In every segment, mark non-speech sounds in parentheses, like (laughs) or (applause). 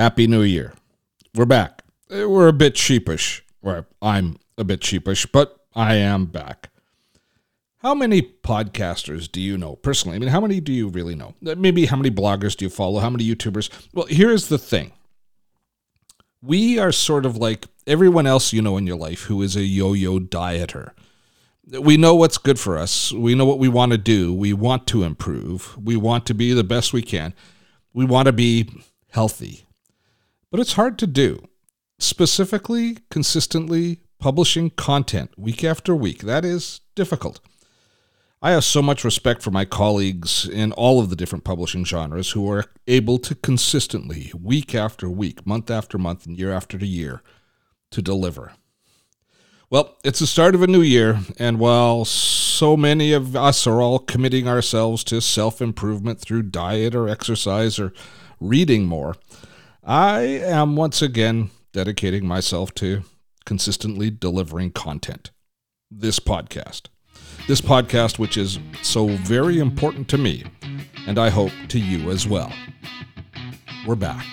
Happy New Year. We're back. Eh, we're a bit sheepish. Or I'm a bit sheepish, but I am back. How many podcasters do you know personally? I mean, how many do you really know? Eh, maybe how many bloggers do you follow? How many YouTubers? Well, here's the thing we are sort of like everyone else you know in your life who is a yo yo dieter. We know what's good for us. We know what we want to do. We want to improve. We want to be the best we can. We want to be healthy. But it's hard to do. Specifically, consistently publishing content week after week. That is difficult. I have so much respect for my colleagues in all of the different publishing genres who are able to consistently, week after week, month after month, and year after year, to deliver. Well, it's the start of a new year, and while so many of us are all committing ourselves to self improvement through diet or exercise or reading more, I am once again dedicating myself to consistently delivering content. This podcast. This podcast, which is so very important to me, and I hope to you as well. We're back.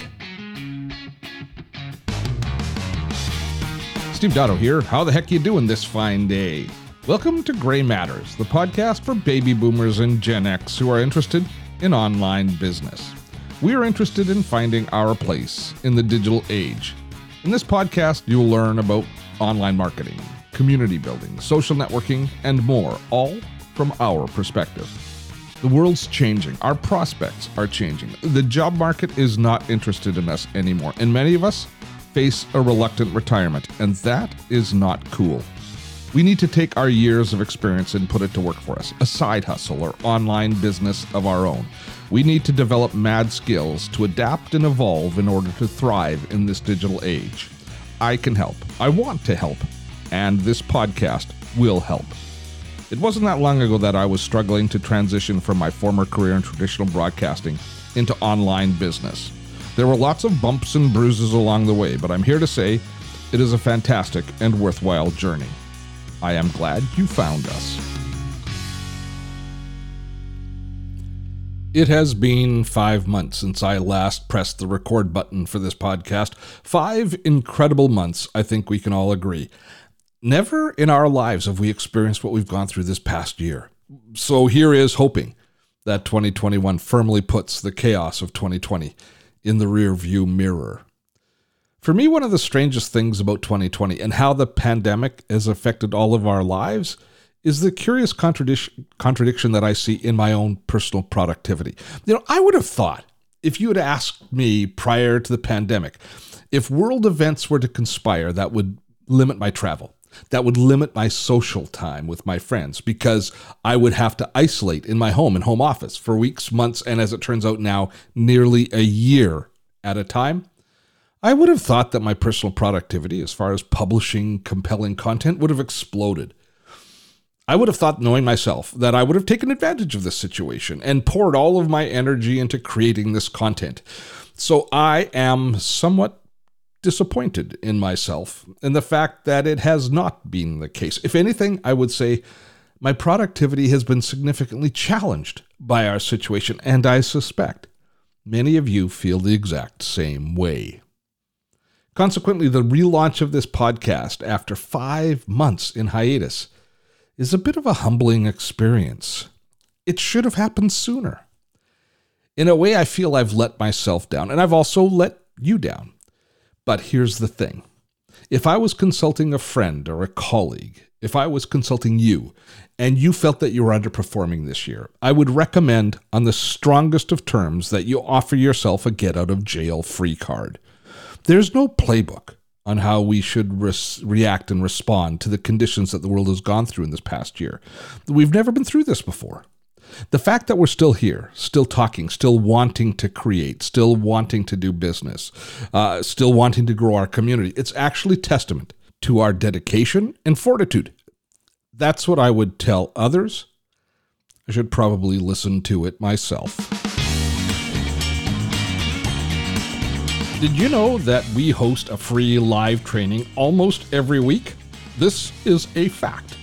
Steve Dotto here. How the heck you doing this fine day? Welcome to Gray Matters, the podcast for baby boomers and Gen X who are interested in online business. We are interested in finding our place in the digital age. In this podcast, you'll learn about online marketing, community building, social networking, and more, all from our perspective. The world's changing. Our prospects are changing. The job market is not interested in us anymore, and many of us face a reluctant retirement, and that is not cool. We need to take our years of experience and put it to work for us, a side hustle or online business of our own. We need to develop mad skills to adapt and evolve in order to thrive in this digital age. I can help. I want to help and this podcast will help. It wasn't that long ago that I was struggling to transition from my former career in traditional broadcasting into online business. There were lots of bumps and bruises along the way, but I'm here to say it is a fantastic and worthwhile journey. I am glad you found us. It has been five months since I last pressed the record button for this podcast. Five incredible months, I think we can all agree. Never in our lives have we experienced what we've gone through this past year. So here is hoping that 2021 firmly puts the chaos of 2020 in the rearview mirror. For me, one of the strangest things about 2020 and how the pandemic has affected all of our lives is the curious contradiction, contradiction that I see in my own personal productivity. You know, I would have thought if you had asked me prior to the pandemic if world events were to conspire that would limit my travel, that would limit my social time with my friends because I would have to isolate in my home and home office for weeks, months, and as it turns out now, nearly a year at a time. I would have thought that my personal productivity, as far as publishing compelling content, would have exploded. I would have thought, knowing myself, that I would have taken advantage of this situation and poured all of my energy into creating this content. So I am somewhat disappointed in myself and the fact that it has not been the case. If anything, I would say my productivity has been significantly challenged by our situation, and I suspect many of you feel the exact same way. Consequently, the relaunch of this podcast after five months in hiatus is a bit of a humbling experience. It should have happened sooner. In a way, I feel I've let myself down, and I've also let you down. But here's the thing if I was consulting a friend or a colleague, if I was consulting you, and you felt that you were underperforming this year, I would recommend, on the strongest of terms, that you offer yourself a get out of jail free card. There's no playbook on how we should react and respond to the conditions that the world has gone through in this past year. We've never been through this before. The fact that we're still here, still talking, still wanting to create, still wanting to do business, uh, still wanting to grow our community, it's actually testament to our dedication and fortitude. That's what I would tell others. I should probably listen to it myself. Did you know that we host a free live training almost every week? This is a fact.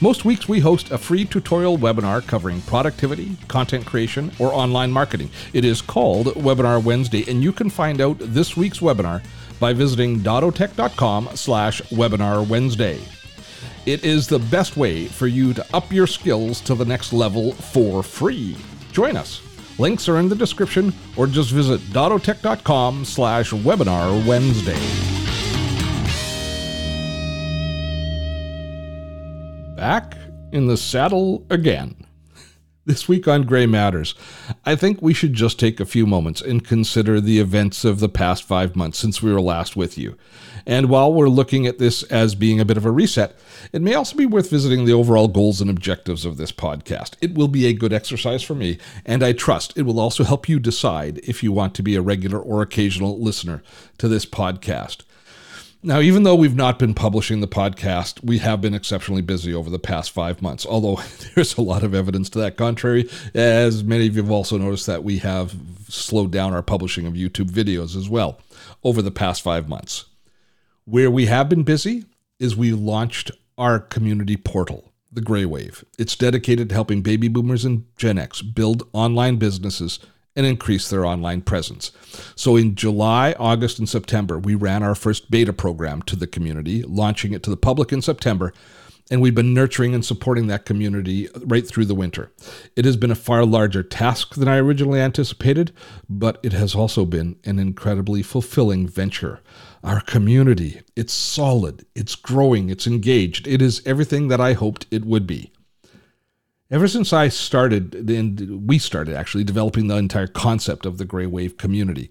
Most weeks we host a free tutorial webinar covering productivity, content creation, or online marketing. It is called Webinar Wednesday, and you can find out this week's webinar by visiting dottotech.com slash webinar Wednesday. It is the best way for you to up your skills to the next level for free. Join us. Links are in the description or just visit dottotech.com slash webinar Wednesday. Back in the saddle again. (laughs) This week on Gray Matters, I think we should just take a few moments and consider the events of the past five months since we were last with you. And while we're looking at this as being a bit of a reset, it may also be worth visiting the overall goals and objectives of this podcast. It will be a good exercise for me, and I trust it will also help you decide if you want to be a regular or occasional listener to this podcast. Now, even though we've not been publishing the podcast, we have been exceptionally busy over the past five months, although (laughs) there's a lot of evidence to that contrary, as many of you have also noticed that we have slowed down our publishing of YouTube videos as well over the past five months. Where we have been busy is we launched our community portal, the Gray Wave. It's dedicated to helping baby boomers and Gen X build online businesses and increase their online presence. So in July, August, and September, we ran our first beta program to the community, launching it to the public in September. And we've been nurturing and supporting that community right through the winter. It has been a far larger task than I originally anticipated, but it has also been an incredibly fulfilling venture. Our community, it's solid, it's growing, it's engaged. It is everything that I hoped it would be. Ever since I started, and we started actually developing the entire concept of the Gray Wave community,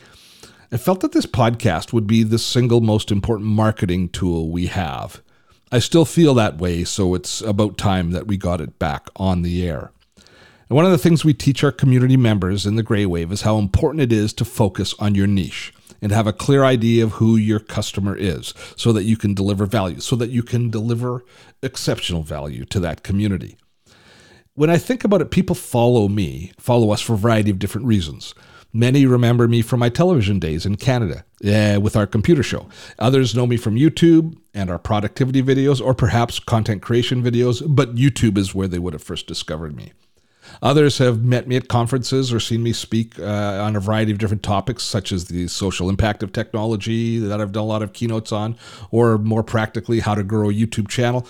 I felt that this podcast would be the single most important marketing tool we have. I still feel that way, so it's about time that we got it back on the air. And one of the things we teach our community members in the Gray Wave is how important it is to focus on your niche and have a clear idea of who your customer is so that you can deliver value, so that you can deliver exceptional value to that community when I think about it, people follow me, follow us for a variety of different reasons. Many remember me from my television days in Canada uh, with our computer show. Others know me from YouTube and our productivity videos, or perhaps content creation videos, but YouTube is where they would have first discovered me. Others have met me at conferences or seen me speak uh, on a variety of different topics, such as the social impact of technology that I've done a lot of keynotes on, or more practically, how to grow a YouTube channel.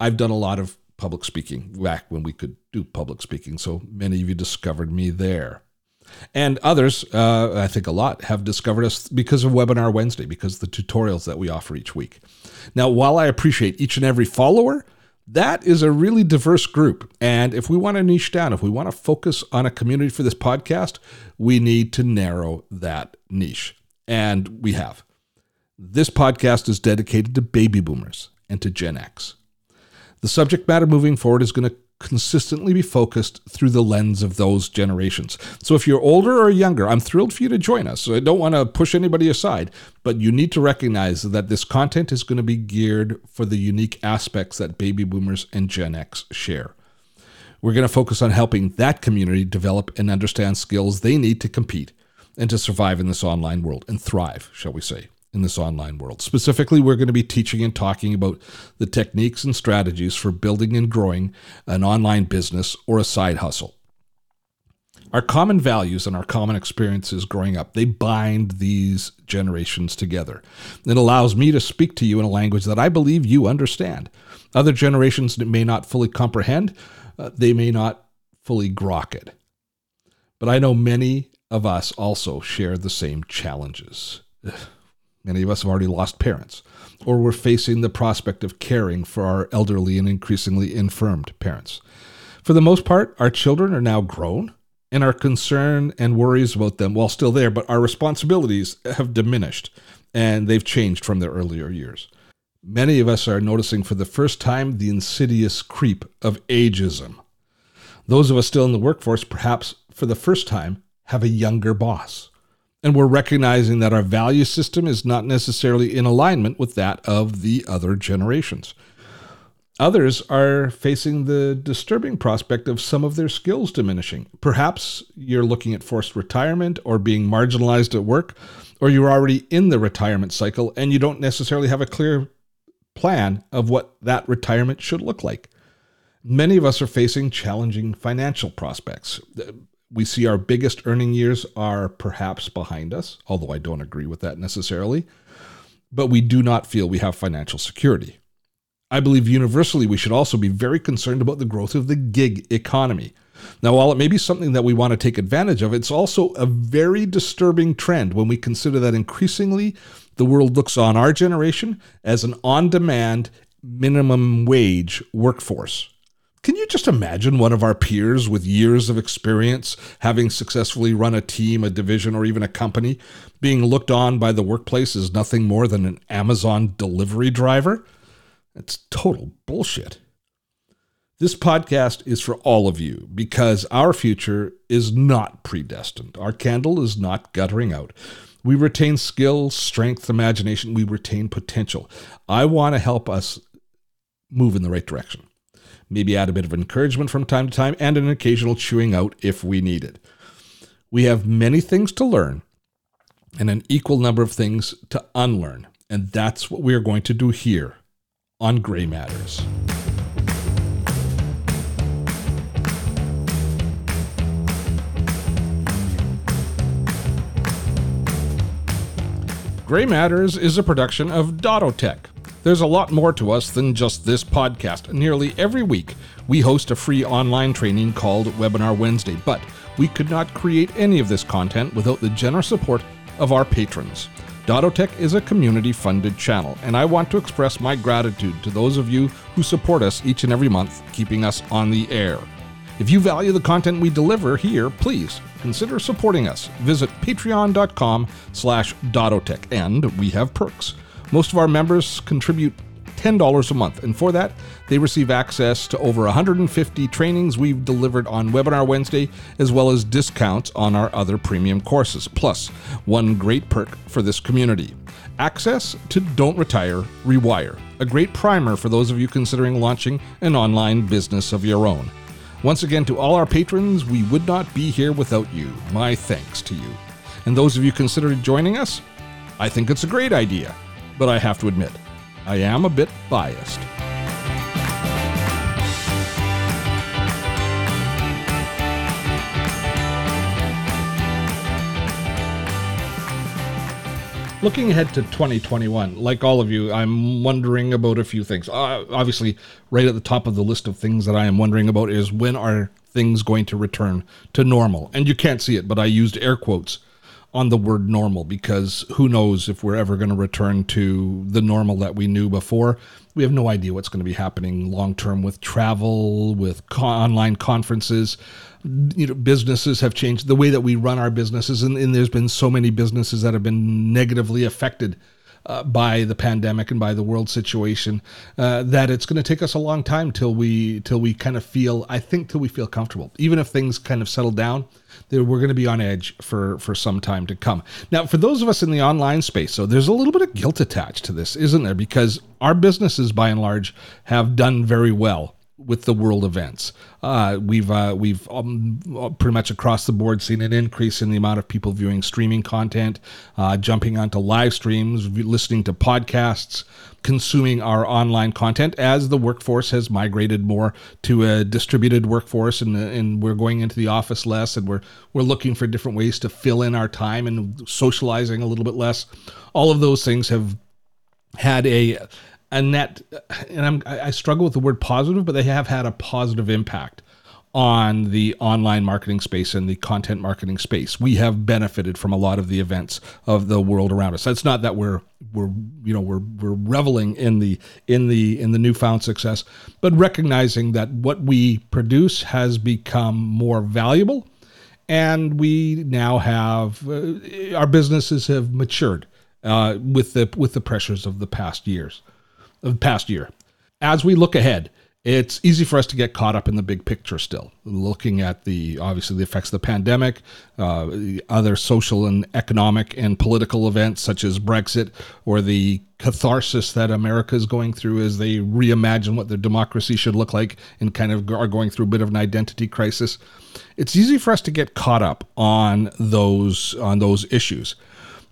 I've done a lot of public speaking back when we could do public speaking. So many of you discovered me there. And others, uh, I think a lot, have discovered us because of Webinar Wednesday, because the tutorials that we offer each week. Now, while I appreciate each and every follower, that is a really diverse group. And if we want to niche down, if we want to focus on a community for this podcast, we need to narrow that niche. And we have. This podcast is dedicated to baby boomers and to Gen X. The subject matter moving forward is going to consistently be focused through the lens of those generations. So if you're older or younger, I'm thrilled for you to join us. So I don't want to push anybody aside, but you need to recognize that this content is going to be geared for the unique aspects that baby boomers and Gen X share. We're going to focus on helping that community develop and understand skills they need to compete and to survive in this online world and thrive, shall we say in this online world. Specifically, we're going to be teaching and talking about the techniques and strategies for building and growing an online business or a side hustle. Our common values and our common experiences growing up, they bind these generations together. It allows me to speak to you in a language that I believe you understand. Other generations may not fully comprehend, uh, they may not fully grok it. But I know many of us also share the same challenges. Many of us have already lost parents, or we're facing the prospect of caring for our elderly and increasingly infirmed parents. For the most part, our children are now grown, and our concern and worries about them, while still there, but our responsibilities have diminished and they've changed from their earlier years. Many of us are noticing for the first time the insidious creep of ageism. Those of us still in the workforce, perhaps for the first time, have a younger boss and we're recognizing that our value system is not necessarily in alignment with that of the other generations. Others are facing the disturbing prospect of some of their skills diminishing. Perhaps you're looking at forced retirement or being marginalized at work, or you're already in the retirement cycle and you don't necessarily have a clear plan of what that retirement should look like. Many of us are facing challenging financial prospects. We see our biggest earning years are perhaps behind us, although I don't agree with that necessarily. But we do not feel we have financial security. I believe universally we should also be very concerned about the growth of the gig economy. Now, while it may be something that we want to take advantage of, it's also a very disturbing trend when we consider that increasingly the world looks on our generation as an on demand minimum wage workforce. Can you just imagine one of our peers with years of experience having successfully run a team, a division, or even a company being looked on by the workplace as nothing more than an Amazon delivery driver? That's total bullshit. This podcast is for all of you because our future is not predestined. Our candle is not guttering out. We retain skill, strength, imagination. We retain potential. I want to help us move in the right direction. Maybe add a bit of encouragement from time to time and an occasional chewing out if we need it. We have many things to learn and an equal number of things to unlearn. And that's what we are going to do here on Gray Matters. Gray Matters is a production of Dottotech. There's a lot more to us than just this podcast. Nearly every week, we host a free online training called Webinar Wednesday, but we could not create any of this content without the generous support of our patrons. Dottotech is a community funded channel, and I want to express my gratitude to those of you who support us each and every month, keeping us on the air. If you value the content we deliver here, please consider supporting us. Visit patreon.com slash Dottotech, and we have perks. Most of our members contribute $10 a month, and for that, they receive access to over 150 trainings we've delivered on Webinar Wednesday, as well as discounts on our other premium courses. Plus, one great perk for this community access to Don't Retire, Rewire, a great primer for those of you considering launching an online business of your own. Once again, to all our patrons, we would not be here without you. My thanks to you. And those of you considering joining us, I think it's a great idea, but I have to admit, I am a bit biased. Looking ahead to 2021, like all of you, I'm wondering about a few things. Uh, obviously, right at the top of the list of things that I am wondering about is when are things going to return to normal? And you can't see it, but I used air quotes on the word normal because who knows if we're ever going to return to the normal that we knew before. We have no idea what's going to be happening long term with travel, with online conferences. You know, businesses have changed the way that we run our businesses, and, and there's been so many businesses that have been negatively affected uh, by the pandemic and by the world situation uh, that it's going to take us a long time till we till we kind of feel I think till we feel comfortable. Even if things kind of settle down that we're going to be on edge for for some time to come. Now for those of us in the online space so there's a little bit of guilt attached to this isn't there? Because our businesses by and large have done very well with the world events. Uh, we've uh, we've um, pretty much across the board seen an increase in the amount of people viewing streaming content, uh, jumping onto live streams, listening to podcasts, consuming our online content as the workforce has migrated more to a distributed workforce, and and we're going into the office less, and we're we're looking for different ways to fill in our time and socializing a little bit less. All of those things have had a a net, and I'm, I struggle with the word positive, but they have had a positive impact on the online marketing space and the content marketing space. We have benefited from a lot of the events of the world around us. That's not that we're we're you know we're we're reveling in the in the in the newfound success, but recognizing that what we produce has become more valuable, and we now have uh, our businesses have matured uh, with the with the pressures of the past years of the past year. As we look ahead, it's easy for us to get caught up in the big picture still, looking at the obviously the effects of the pandemic, uh, other social and economic and political events such as Brexit, or the catharsis that America is going through as they reimagine what their democracy should look like and kind of are going through a bit of an identity crisis. It's easy for us to get caught up on those on those issues.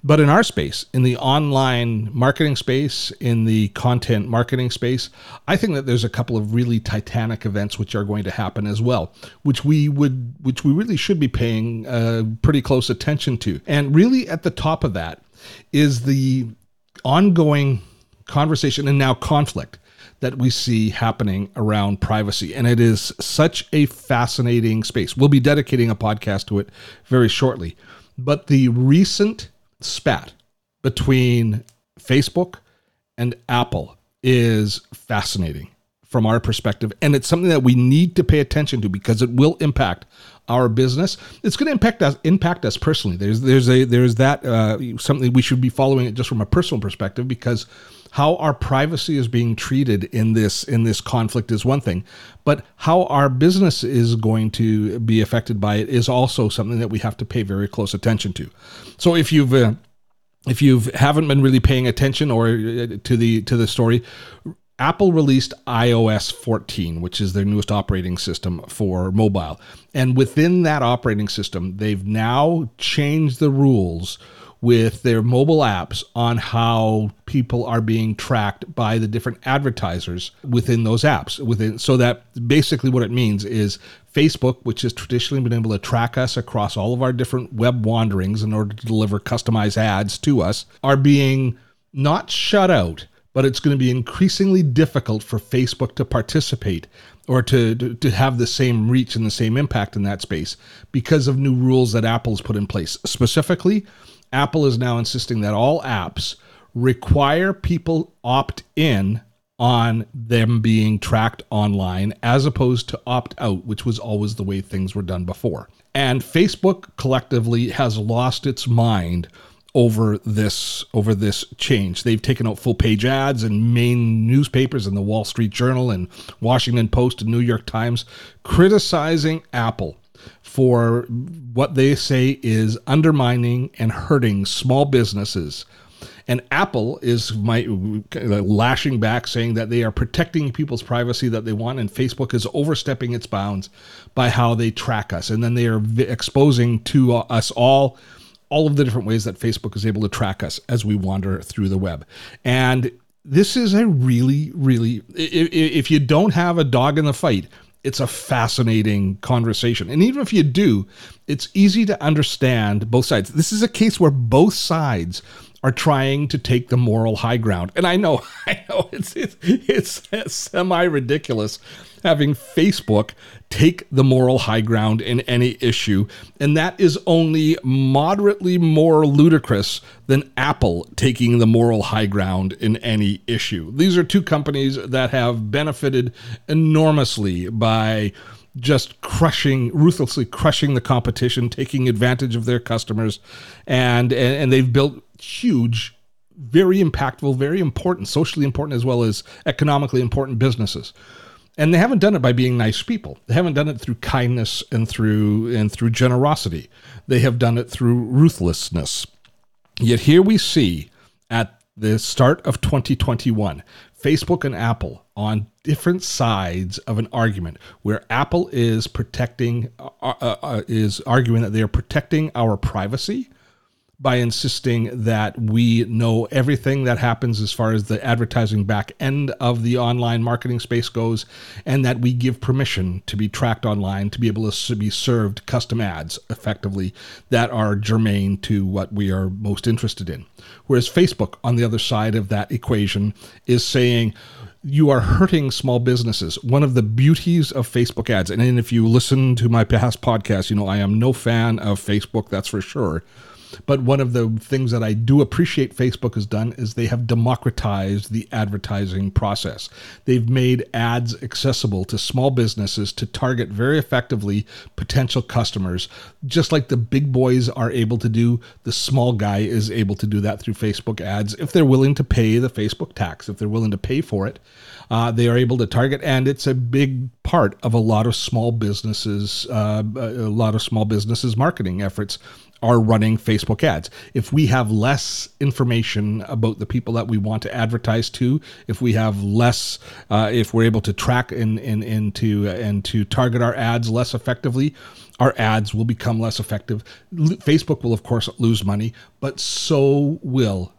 But in our space, in the online marketing space, in the content marketing space, I think that there's a couple of really titanic events which are going to happen as well, which we would, which we really should be paying uh, pretty close attention to. And really, at the top of that is the ongoing conversation and now conflict that we see happening around privacy. And it is such a fascinating space. We'll be dedicating a podcast to it very shortly. But the recent spat between Facebook and Apple is fascinating from our perspective. And it's something that we need to pay attention to because it will impact our business. It's going to impact us impact us personally. There's there's a there's that uh, something we should be following it just from a personal perspective because how our privacy is being treated in this in this conflict is one thing, but how our business is going to be affected by it is also something that we have to pay very close attention to. So if you've uh, if you haven't been really paying attention or uh, to the to the story, Apple released iOS 14, which is their newest operating system for mobile. And within that operating system, they've now changed the rules with their mobile apps on how people are being tracked by the different advertisers within those apps within so that basically what it means is Facebook which has traditionally been able to track us across all of our different web wanderings in order to deliver customized ads to us are being not shut out but it's going to be increasingly difficult for Facebook to participate or to, to, to, have the same reach and the same impact in that space because of new rules that Apple's put in place. Specifically, Apple is now insisting that all apps require people opt in on them being tracked online as opposed to opt out, which was always the way things were done before. And Facebook collectively has lost its mind over this over this change. They've taken out full page ads in main newspapers in the Wall Street Journal and Washington Post and New York Times criticizing Apple for what they say is undermining and hurting small businesses. And Apple is my, lashing back, saying that they are protecting people's privacy that they want, and Facebook is overstepping its bounds by how they track us. And then they are exposing to uh, us all all of the different ways that Facebook is able to track us as we wander through the web. And this is a really, really, if you don't have a dog in the fight, it's a fascinating conversation. And even if you do, it's easy to understand both sides. This is a case where both sides are trying to take the moral high ground. And I know, (laughs) I know it's it's, it's semi ridiculous having Facebook take the moral high ground in any issue, and that is only moderately more ludicrous than Apple taking the moral high ground in any issue. These are two companies that have benefited enormously by just crushing, ruthlessly crushing the competition, taking advantage of their customers, and and, and they've built huge, very impactful, very important, socially important as well as economically important businesses. And they haven't done it by being nice people. They haven't done it through kindness and through and through generosity. They have done it through ruthlessness. Yet here we see at the start of 2021 Facebook and Apple on different sides of an argument where Apple is protecting, uh, uh, uh, is arguing that they are protecting our privacy by insisting that we know everything that happens as far as the advertising back end of the online marketing space goes, and that we give permission to be tracked online to be able to be served custom ads effectively that are germane to what we are most interested in. Whereas Facebook, on the other side of that equation, is saying, you are hurting small businesses. One of the beauties of Facebook ads, and if you listen to my past podcast, you know I am no fan of Facebook, that's for sure. But one of the things that I do appreciate Facebook has done is they have democratized the advertising process. They've made ads accessible to small businesses to target very effectively potential customers. Just like the big boys are able to do, the small guy is able to do that through Facebook ads if they're willing to pay the Facebook tax, if they're willing to pay for it. Uh, they are able to target, and it's a big part of a lot of small businesses, uh, a lot of small businesses marketing efforts are running Facebook ads. If we have less information about the people that we want to advertise to, if we have less, uh, if we're able to track and and and to and to target our ads less effectively, our ads will become less effective. L- Facebook will, of course, lose money, but so will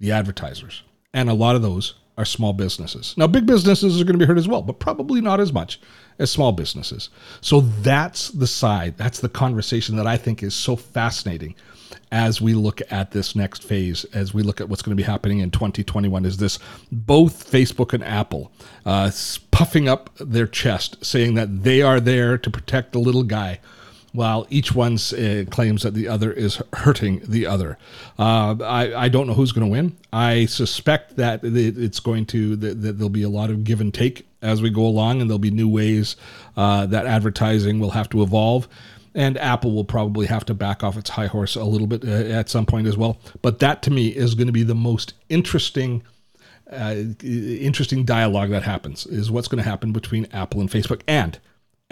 the advertisers. And a lot of those are small businesses. Now, big businesses are going to be hurt as well, but probably not as much as small businesses. So that's the side, that's the conversation that I think is so fascinating as we look at this next phase, as we look at what's going to be happening in 2021, is this both Facebook and Apple uh, puffing up their chest, saying that they are there to protect the little guy while each one uh, claims that the other is hurting the other. Uh, I, I don't know who's going to win. I suspect that it's going to that, that, there'll be a lot of give and take as we go along, and there'll be new ways uh, that advertising will have to evolve. And Apple will probably have to back off its high horse a little bit uh, at some point as well. But that to me is going to be the most interesting. Uh, interesting dialogue that happens is what's going to happen between Apple and Facebook. And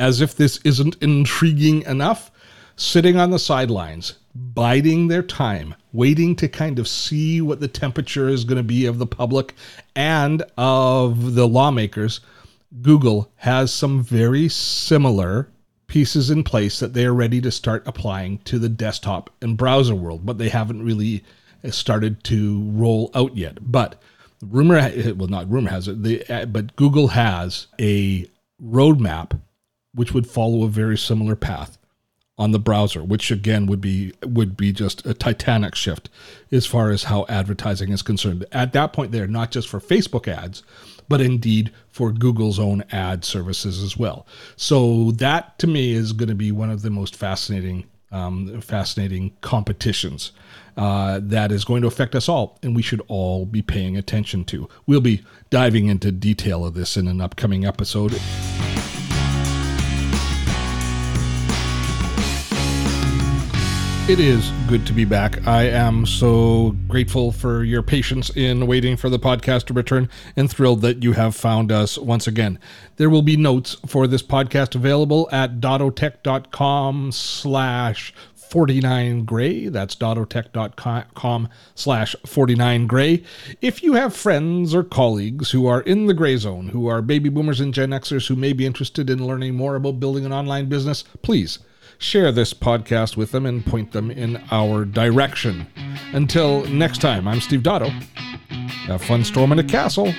as if this isn't intriguing enough, sitting on the sidelines, biding their time, waiting to kind of see what the temperature is going to be of the public and of the lawmakers. Google has some very similar pieces in place that they are ready to start applying to the desktop and browser world, but they haven't really uh, started to roll out yet. But rumor, well, not rumor has it, the, uh, but Google has a roadmap which would follow a very similar path on the browser, which again would be would be just a titanic shift as far as how advertising is concerned. At that point, there not just for Facebook ads, but indeed for Google's own ad services as well. So that to me is going to be one of the most fascinating um, fascinating competitions uh, that is going to affect us all, and we should all be paying attention to. We'll be diving into detail of this in an upcoming episode. It is good to be back. I am so grateful for your patience in waiting for the podcast to return and thrilled that you have found us once again. There will be notes for this podcast available at dottotech.com slash 49 gray. That's dottotech.com slash 49 gray. If you have friends or colleagues who are in the gray zone, who are baby boomers and Gen Xers who may be interested in learning more about building an online business, please share this podcast with them and point them in our direction. Until next time, I'm Steve Dotto. Have fun storming a castle.